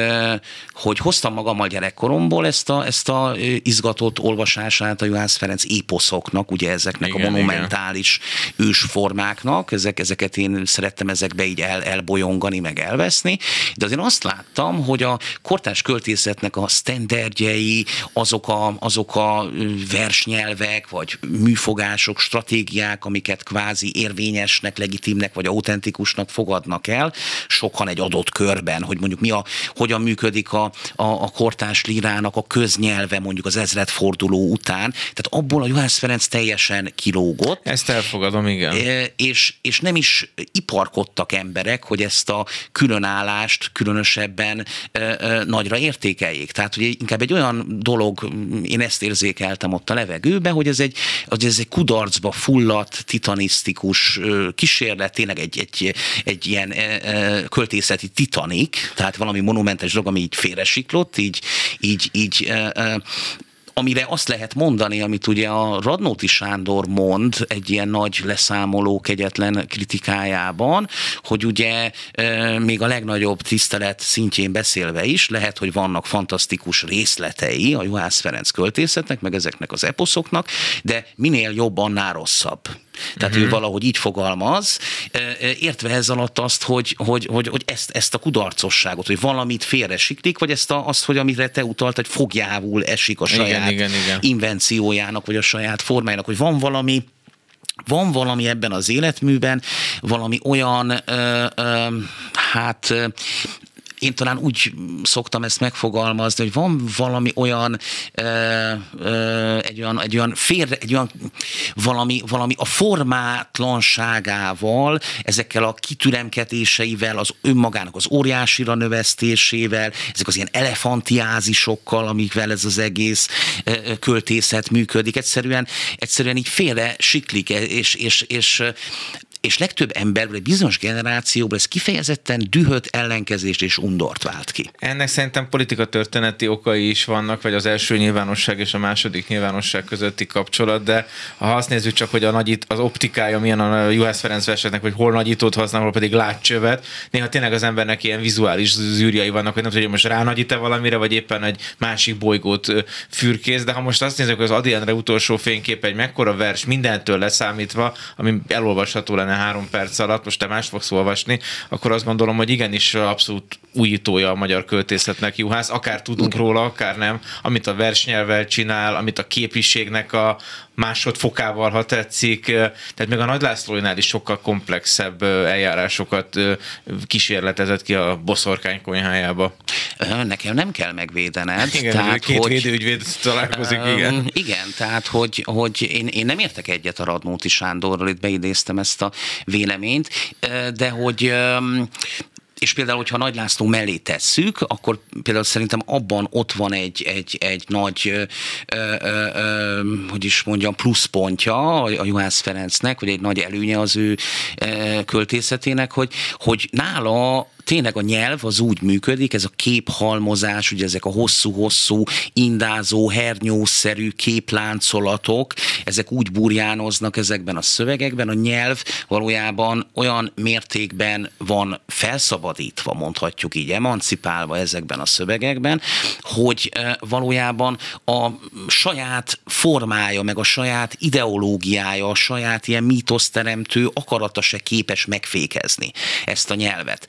hogy hoztam magammal gyerekkoromból ezt a, ezt a izgatott olvasását a Juhász Ferenc époszoknak, ugye ezeknek igen, a monumentális igen. ősformáknak, ezek, ezeket én szerettem ezekbe így el, elbolyongani, meg elveszni, de azért azt láttam, hogy a kortárs költészetnek a standardjei, azok a, azok a versnyelvek, vagy vagy műfogások, stratégiák, amiket kvázi érvényesnek, legitimnek vagy autentikusnak fogadnak el, sokan egy adott körben, hogy mondjuk mi a, hogyan működik a, a, a kortás lírának a köznyelve mondjuk az ezredforduló után. Tehát abból a Juhász Ferenc teljesen kilógott. Ezt elfogadom, igen. És, és nem is iparkodtak emberek, hogy ezt a különállást különösebben nagyra értékeljék. Tehát, hogy inkább egy olyan dolog, én ezt érzékeltem ott a levegőbe, hogy ez egy egy, hogy ez egy kudarcba fulladt, titanisztikus kísérlet, tényleg egy, egy, egy ilyen költészeti titanik, tehát valami monumentális dolog, ami így félresiklott, így, így, így amire azt lehet mondani, amit ugye a Radnóti Sándor mond egy ilyen nagy leszámoló kegyetlen kritikájában, hogy ugye még a legnagyobb tisztelet szintjén beszélve is, lehet, hogy vannak fantasztikus részletei a Juhász Ferenc költészetnek, meg ezeknek az eposzoknak, de minél jobb, annál rosszabb. Tehát uh-huh. ő mhm. valahogy így fogalmaz, értve ez alatt azt, hogy, hogy, hogy, hogy ezt, ezt a kudarcosságot, hogy valamit félre siklik, vagy ezt a, azt, hogy amire te utalt, hogy fogjávul esik a saját igen, igen, igen. invenciójának, vagy a saját formájának, hogy van valami van valami ebben az életműben, valami olyan, ö, ö, hát én talán úgy szoktam ezt megfogalmazni, hogy van valami olyan, ö, ö, egy olyan, egy olyan félre, egy olyan valami, valami a formátlanságával, ezekkel a kitüremkedéseivel, az önmagának az óriásira növesztésével, ezek az ilyen elefantiázisokkal, amikvel ez az egész költészet működik. Egyszerűen, egyszerűen így félre siklik, és, és, és és legtöbb emberből, egy bizonyos generációból ez kifejezetten dühöt, ellenkezést és undort vált ki. Ennek szerintem politika történeti okai is vannak, vagy az első nyilvánosság és a második nyilvánosság közötti kapcsolat, de ha azt nézzük csak, hogy a nagyít, az optikája milyen a Juhász Ferenc verseknek, hogy hol nagyítót használ, hol pedig látcsövet, néha tényleg az embernek ilyen vizuális zűrjai vannak, hogy nem tudja, hogy most ránagyít-e valamire, vagy éppen egy másik bolygót fürkész, de ha most azt nézzük, hogy az Adienre utolsó fénykép egy mekkora vers mindentől leszámítva, ami elolvasható lenne benne három perc alatt, most te más fogsz olvasni, akkor azt gondolom, hogy igenis abszolút újítója a magyar költészetnek Juhász, akár tudunk róla, akár nem, amit a versnyelvel csinál, amit a képiségnek a másodfokával, ha tetszik, tehát még a Nagy Lászlóinál is sokkal komplexebb eljárásokat kísérletezett ki a boszorkány konyhájába. Nekem nem kell megvédened. Igen, tehát, két hogy, védőügyvéd találkozik, igen. Igen, tehát hogy, hogy én, én nem értek egyet a Radnóti Sándorral, itt beidéztem ezt a véleményt, de hogy és például, hogyha Nagy László mellé tesszük, akkor például szerintem abban ott van egy, egy, egy nagy, ö, ö, ö, hogy is mondjam, pluszpontja a Juhász Ferencnek, vagy egy nagy előnye az ő költészetének, hogy, hogy nála tényleg a nyelv az úgy működik, ez a képhalmozás, ugye ezek a hosszú-hosszú, indázó, hernyószerű képláncolatok, ezek úgy burjánoznak ezekben a szövegekben, a nyelv valójában olyan mértékben van felszabadítva, mondhatjuk így, emancipálva ezekben a szövegekben, hogy valójában a saját formája, meg a saját ideológiája, a saját ilyen mítoszteremtő akarata se képes megfékezni ezt a nyelvet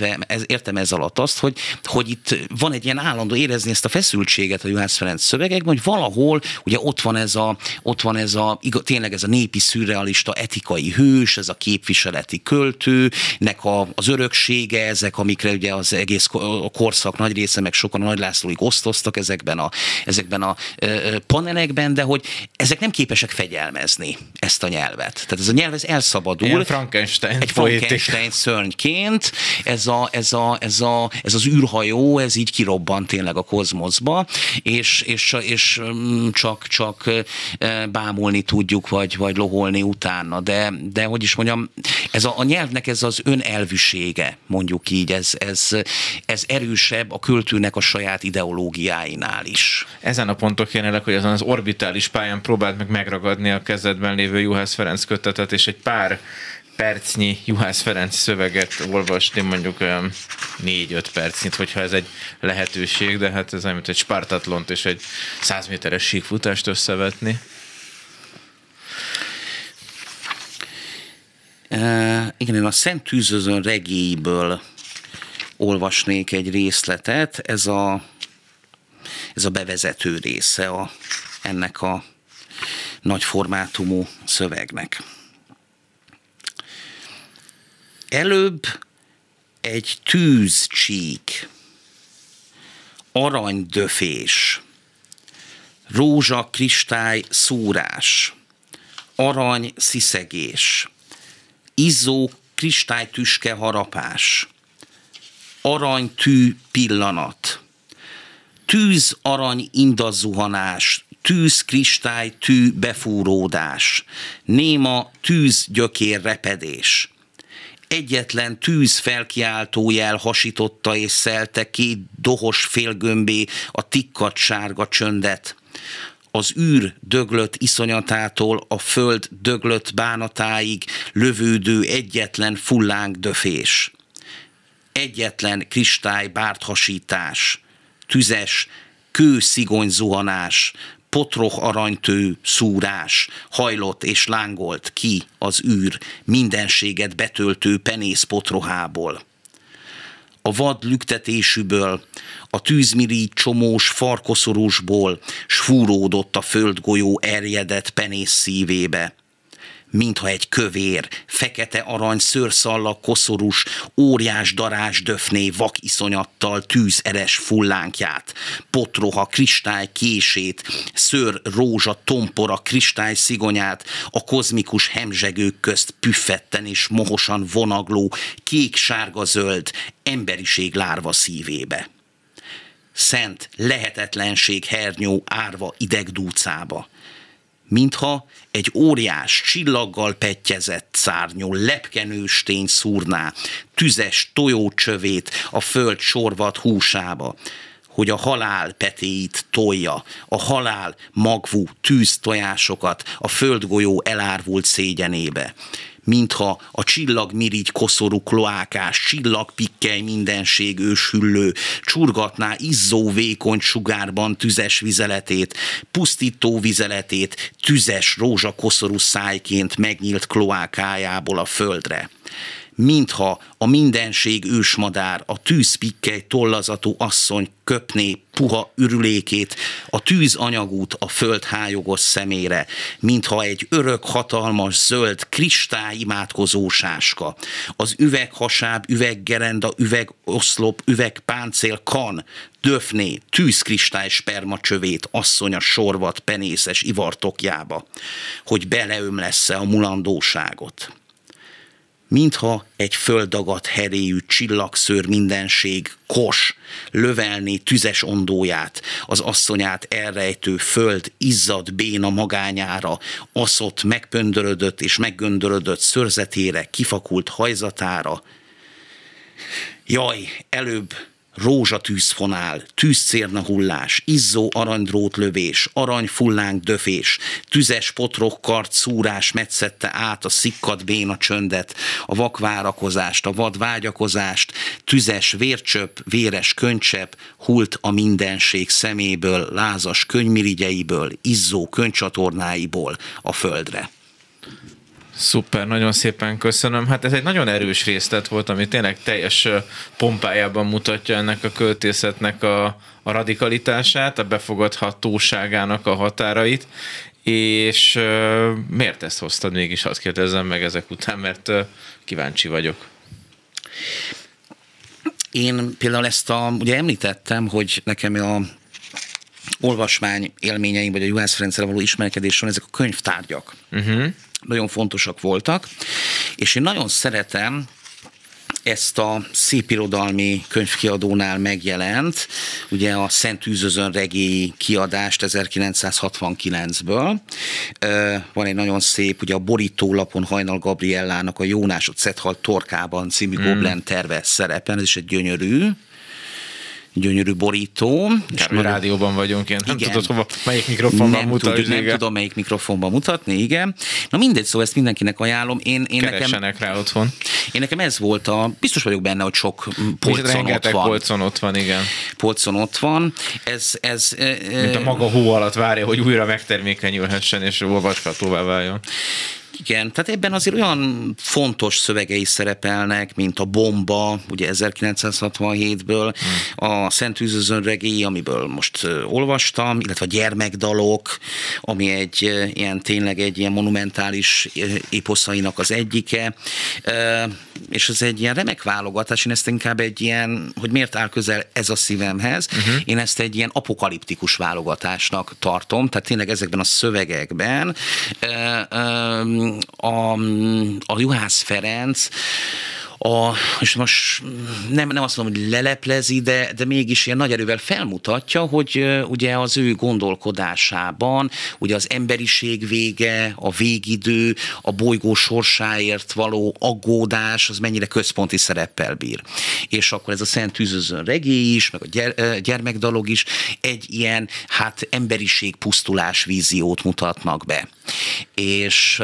értve, ez, értem ez alatt azt, hogy, hogy itt van egy ilyen állandó érezni ezt a feszültséget a Juhász Ferenc szövegekben, hogy valahol ugye ott van ez a, ott van ez a tényleg ez a népi szürrealista etikai hős, ez a képviseleti költőnek a, az öröksége, ezek, amikre ugye az egész korszak nagy része, meg sokan a Nagy Lászlóig osztoztak ezekben a, ezekben a panelekben, de hogy ezek nem képesek fegyelmezni ezt a nyelvet. Tehát ez a nyelv ez elszabadul. Ilyen Frankenstein egy Frankenstein szörnyként, ez ez, a, ez, a, ez, a, ez az űrhajó, ez így kirobbant tényleg a kozmoszba, és, és, és mm, csak, csak bámulni tudjuk, vagy, vagy loholni utána. De, de hogy is mondjam, ez a, a nyelvnek ez az önelvűsége, mondjuk így, ez, ez, ez erősebb a költőnek a saját ideológiáinál is. Ezen a ponton kéne hogy azon az orbitális pályán próbált meg megragadni a kezedben lévő Juhász Ferenc kötetet, és egy pár percnyi Juhász Ferenc szöveget olvasni, mondjuk olyan 4-5 percnyit, hogyha ez egy lehetőség, de hát ez olyan, egy Spartatlont és egy 100 méteres síkfutást összevetni. Uh, igen, én a Szent Tűzözön regéiből olvasnék egy részletet. Ez a, ez a bevezető része a, ennek a nagy formátumú szövegnek. Előbb egy tűzcsík, aranydöfés, rózsa kristály szúrás, arany sziszegés, izzó kristálytüske harapás, aranytű pillanat, tűz arany indazuhanás, tűz kristály tű befúródás, néma tűz gyökér repedés, egyetlen tűz felkiáltó jel hasította és szelte két dohos félgömbé a tikkat sárga csöndet. az űr döglött iszonyatától a föld döglött bánatáig lövődő egyetlen fullánk döfés. Egyetlen kristály bárthasítás, tüzes, kőszigony zuhanás, potroh aranytő szúrás, hajlott és lángolt ki az űr mindenséget betöltő penész potrohából. A vad lüktetésűből, a tűzmirigy csomós farkoszorúsból, s fúródott a földgolyó erjedett penész szívébe mintha egy kövér, fekete arany szőrszallag koszorús, óriás darás döfné vak iszonyattal tűzeres fullánkját, potroha kristály kését, szőr rózsa tompora kristály szigonyát, a kozmikus hemzsegők közt püffetten és mohosan vonagló, kék-sárga-zöld, emberiség lárva szívébe. Szent lehetetlenség hernyó árva idegdúcába mintha egy óriás csillaggal petjezett szárnyú lepkenőstény szúrná tüzes tojócsövét a föld sorvat húsába, hogy a halál petéit tolja, a halál magvú tűztojásokat a földgolyó elárvult szégyenébe mintha a csillagmirigy koszorú kloákás, csillagpikkely mindenség őshüllő, csurgatná izzó vékony sugárban tüzes vizeletét, pusztító vizeletét, tüzes rózsakoszorú szájként megnyílt kloákájából a földre mintha a mindenség ősmadár, a tűzpikkely tollazatú asszony köpné puha ürülékét, a tűz anyagút a föld hájogos szemére, mintha egy örök hatalmas zöld kristály imádkozósáska, az üveghasáb, üveggerenda, üvegoszlop, üvegpáncél kan, döfné, tűzkristály spermacsövét asszony a sorvat penészes ivartokjába, hogy beleömlesse a mulandóságot mintha egy földagat heréjű csillagszőr mindenség kos, lövelni tüzes ondóját, az asszonyát elrejtő föld izzad béna magányára, aszott, megpöndörödött és meggöndörödött szörzetére, kifakult hajzatára. Jaj, előbb rózsatűzfonál, tűzcérna hullás, izzó aranydrót lövés, aranyfullánk döfés, tüzes potrok kart szúrás metszette át a szikkat béna csöndet, a vakvárakozást, a vad vágyakozást, tüzes vércsöp, véres könycsepp, hult a mindenség szeméből, lázas könymirigyeiből, izzó könycsatornáiból a földre. Szuper, nagyon szépen köszönöm. Hát ez egy nagyon erős részlet volt, ami tényleg teljes pompájában mutatja ennek a költészetnek a, a radikalitását, a befogadhatóságának a határait, és uh, miért ezt hoztad mégis, azt kérdezem meg ezek után, mert uh, kíváncsi vagyok. Én például ezt a, ugye említettem, hogy nekem a olvasmány élményeim, vagy a Juhász Ferencre való ismerkedésen ezek a könyvtárgyak. Uh-huh nagyon fontosak voltak, és én nagyon szeretem ezt a szépirodalmi könyvkiadónál megjelent, ugye a Szent Űzözön regély kiadást 1969-ből. Van egy nagyon szép, ugye a borítólapon Hajnal Gabriellának a Jónásot Szethal Torkában című mm. Goblen terve szerepel, ez is egy gyönyörű gyönyörű borító. És a rádióban vagyunk, én nem igen. tudod, hova, melyik mikrofonban nem mutatni. Tudjuk, nem tudom, melyik mikrofonban mutatni, igen. Na mindegy, szóval ezt mindenkinek ajánlom. Én, én Keressenek nekem, rá otthon. Én nekem ez volt a, biztos vagyok benne, hogy sok polcon ott van. polcon ott van, igen. Polcon ott van. Ez, ez, Mint a maga hó alatt várja, hogy újra megtermékenyülhessen és olvashatóvá váljon. Igen, tehát ebben azért olyan fontos szövegei szerepelnek, mint a Bomba, ugye 1967-ből, hmm. a Szent Üzözön regély, amiből most olvastam, illetve a Gyermekdalok, ami egy ilyen tényleg egy ilyen monumentális époszainak az egyike, és ez egy ilyen remek válogatás, én ezt inkább egy ilyen, hogy miért áll közel ez a szívemhez, uh-huh. én ezt egy ilyen apokaliptikus válogatásnak tartom, tehát tényleg ezekben a szövegekben a, a Juhász Ferenc a, és most nem, nem azt mondom, hogy leleplezi, de, de mégis ilyen nagy erővel felmutatja, hogy ugye az ő gondolkodásában ugye az emberiség vége, a végidő, a bolygó sorsáért való aggódás, az mennyire központi szereppel bír. És akkor ez a Szent Tűzözön regé is, meg a gyere, gyermekdalog is egy ilyen hát emberiség pusztulás víziót mutatnak be. És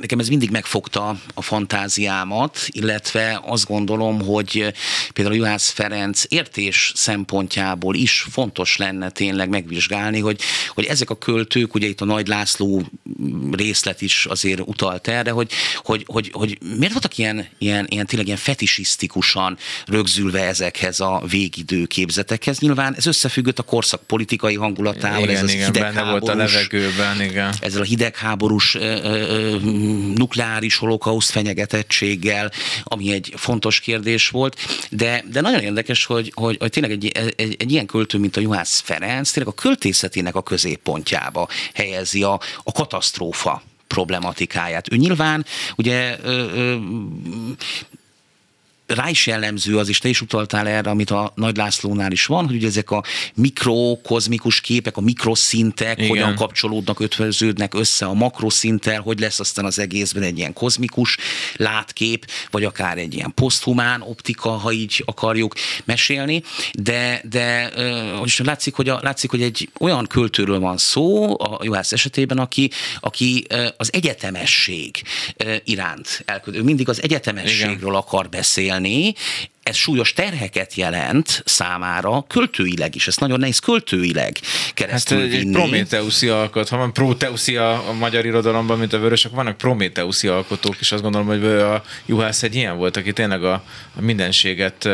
nekem ez mindig megfogta a fantáziámat, illetve azt gondolom, hogy például Juhász Ferenc értés szempontjából is fontos lenne tényleg megvizsgálni, hogy, hogy ezek a költők, ugye itt a Nagy László részlet is azért utalt erre, hogy, hogy, hogy, hogy miért voltak ilyen, ilyen, ilyen tényleg ilyen fetisisztikusan rögzülve ezekhez a végidő képzetekhez. Nyilván ez összefüggött a korszak politikai hangulatával, igen, ez az igen, benne volt a levegőben, igen. Ezzel a hidegháborús nukleáris holokauszt fenyegetettséggel, ami egy fontos kérdés volt, de, de nagyon érdekes, hogy, hogy, hogy tényleg egy, egy, egy ilyen költő, mint a Juhász Ferenc, tényleg a költészetének a középpontjába helyezi a, a katasztrófa problematikáját. Ő nyilván ugye ö, ö, rá is jellemző az is, te is utaltál erre, amit a Nagy Lászlónál is van, hogy ugye ezek a mikrokozmikus képek, a mikroszintek Igen. hogyan kapcsolódnak, ötvöződnek össze a makroszinttel, hogy lesz aztán az egészben egy ilyen kozmikus látkép, vagy akár egy ilyen poszthumán optika, ha így akarjuk mesélni, de, de és látszik, hogy, a, látszik, hogy egy olyan költőről van szó a Juhász esetében, aki, aki az egyetemesség iránt elkötő. Mindig az egyetemességről Igen. akar beszélni, money ez súlyos terheket jelent számára, költőileg is, ezt nagyon nehéz költőileg keresztül hát, vinni. prométeuszi alkot, ha van proteuszi a, a magyar irodalomban, mint a vörösök, vannak prométeuszi alkotók, és azt gondolom, hogy a Juhász egy ilyen volt, aki tényleg a, a mindenséget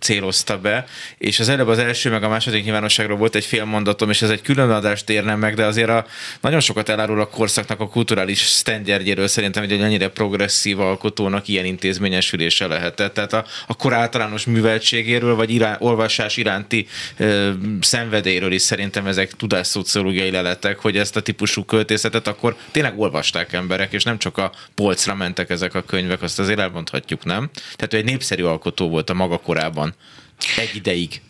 célozta be, és az előbb az első, meg a második nyilvánosságról volt egy fél mondatom, és ez egy külön adást érne meg, de azért a, nagyon sokat elárul a korszaknak a kulturális sztenderdjéről szerintem, hogy egy ennyire progresszív alkotónak ilyen intézményesülése lehetett. Tehát a, a korát általános műveltségéről, vagy irá, olvasás iránti ö, szenvedélyről is szerintem ezek tudásszociológiai leletek, hogy ezt a típusú költészetet akkor tényleg olvasták emberek, és nem csak a polcra mentek ezek a könyvek, azt azért elmondhatjuk, nem? Tehát ő egy népszerű alkotó volt a maga korában. Egy ideig.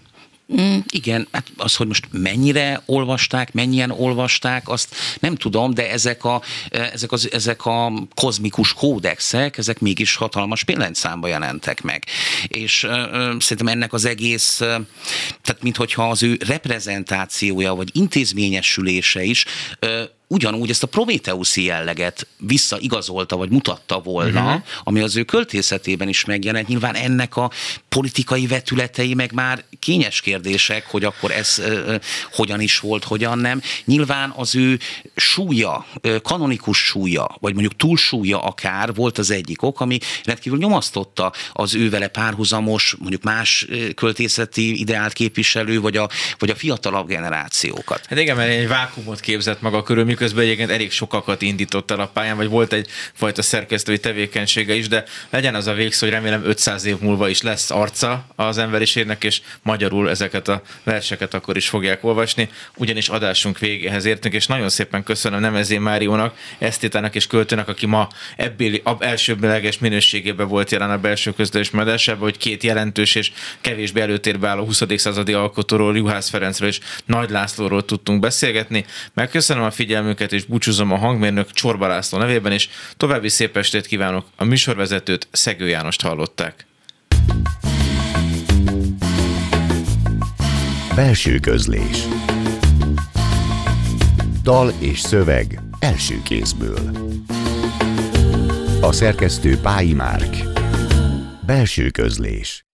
Mm, igen, hát az, hogy most mennyire olvasták, mennyien olvasták, azt nem tudom, de ezek a, ezek, az, ezek a kozmikus kódexek, ezek mégis hatalmas példányszámba jelentek meg. És uh, szerintem ennek az egész, tehát minthogyha az ő reprezentációja, vagy intézményesülése is uh, ugyanúgy ezt a Prometheuszi jelleget visszaigazolta, vagy mutatta volna, uh-huh. ami az ő költészetében is megjelent. Nyilván ennek a politikai vetületei meg már kényes kérdések, hogy akkor ez uh, hogyan is volt, hogyan nem. Nyilván az ő súlya, uh, kanonikus súlya, vagy mondjuk túlsúlya akár volt az egyik ok, ami rendkívül nyomasztotta az ő vele párhuzamos, mondjuk más költészeti ideált képviselő, vagy a, vagy a fiatalabb generációkat. Hát igen, mert egy vákumot képzett maga körül, miközben egyébként elég sokakat indított el a pályán, vagy volt egy fajta szerkesztői tevékenysége is, de legyen az a végszó, hogy remélem 500 év múlva is lesz arca az emberiségnek, és magyarul ezeket a verseket akkor is fogják olvasni, ugyanis adásunk végéhez értünk, és nagyon szépen köszönöm Nemezé Máriónak, esztétának és költőnek, aki ma ebbéli, elsőbbileges minőségében volt jelen a belső közlés medesebben, hogy két jelentős és kevésbé előtérbe álló 20. századi alkotóról, Juhász Ferencről és Nagy Lászlóról tudtunk beszélgetni. Megköszönöm a figyelmüket, figyelmüket, és búcsúzom a hangmérnök Csorba László nevében, és további szép estét kívánok. A műsorvezetőt Szegő Jánost hallották. Belső közlés Dal és szöveg első kézből A szerkesztő Pályi Márk Belső közlés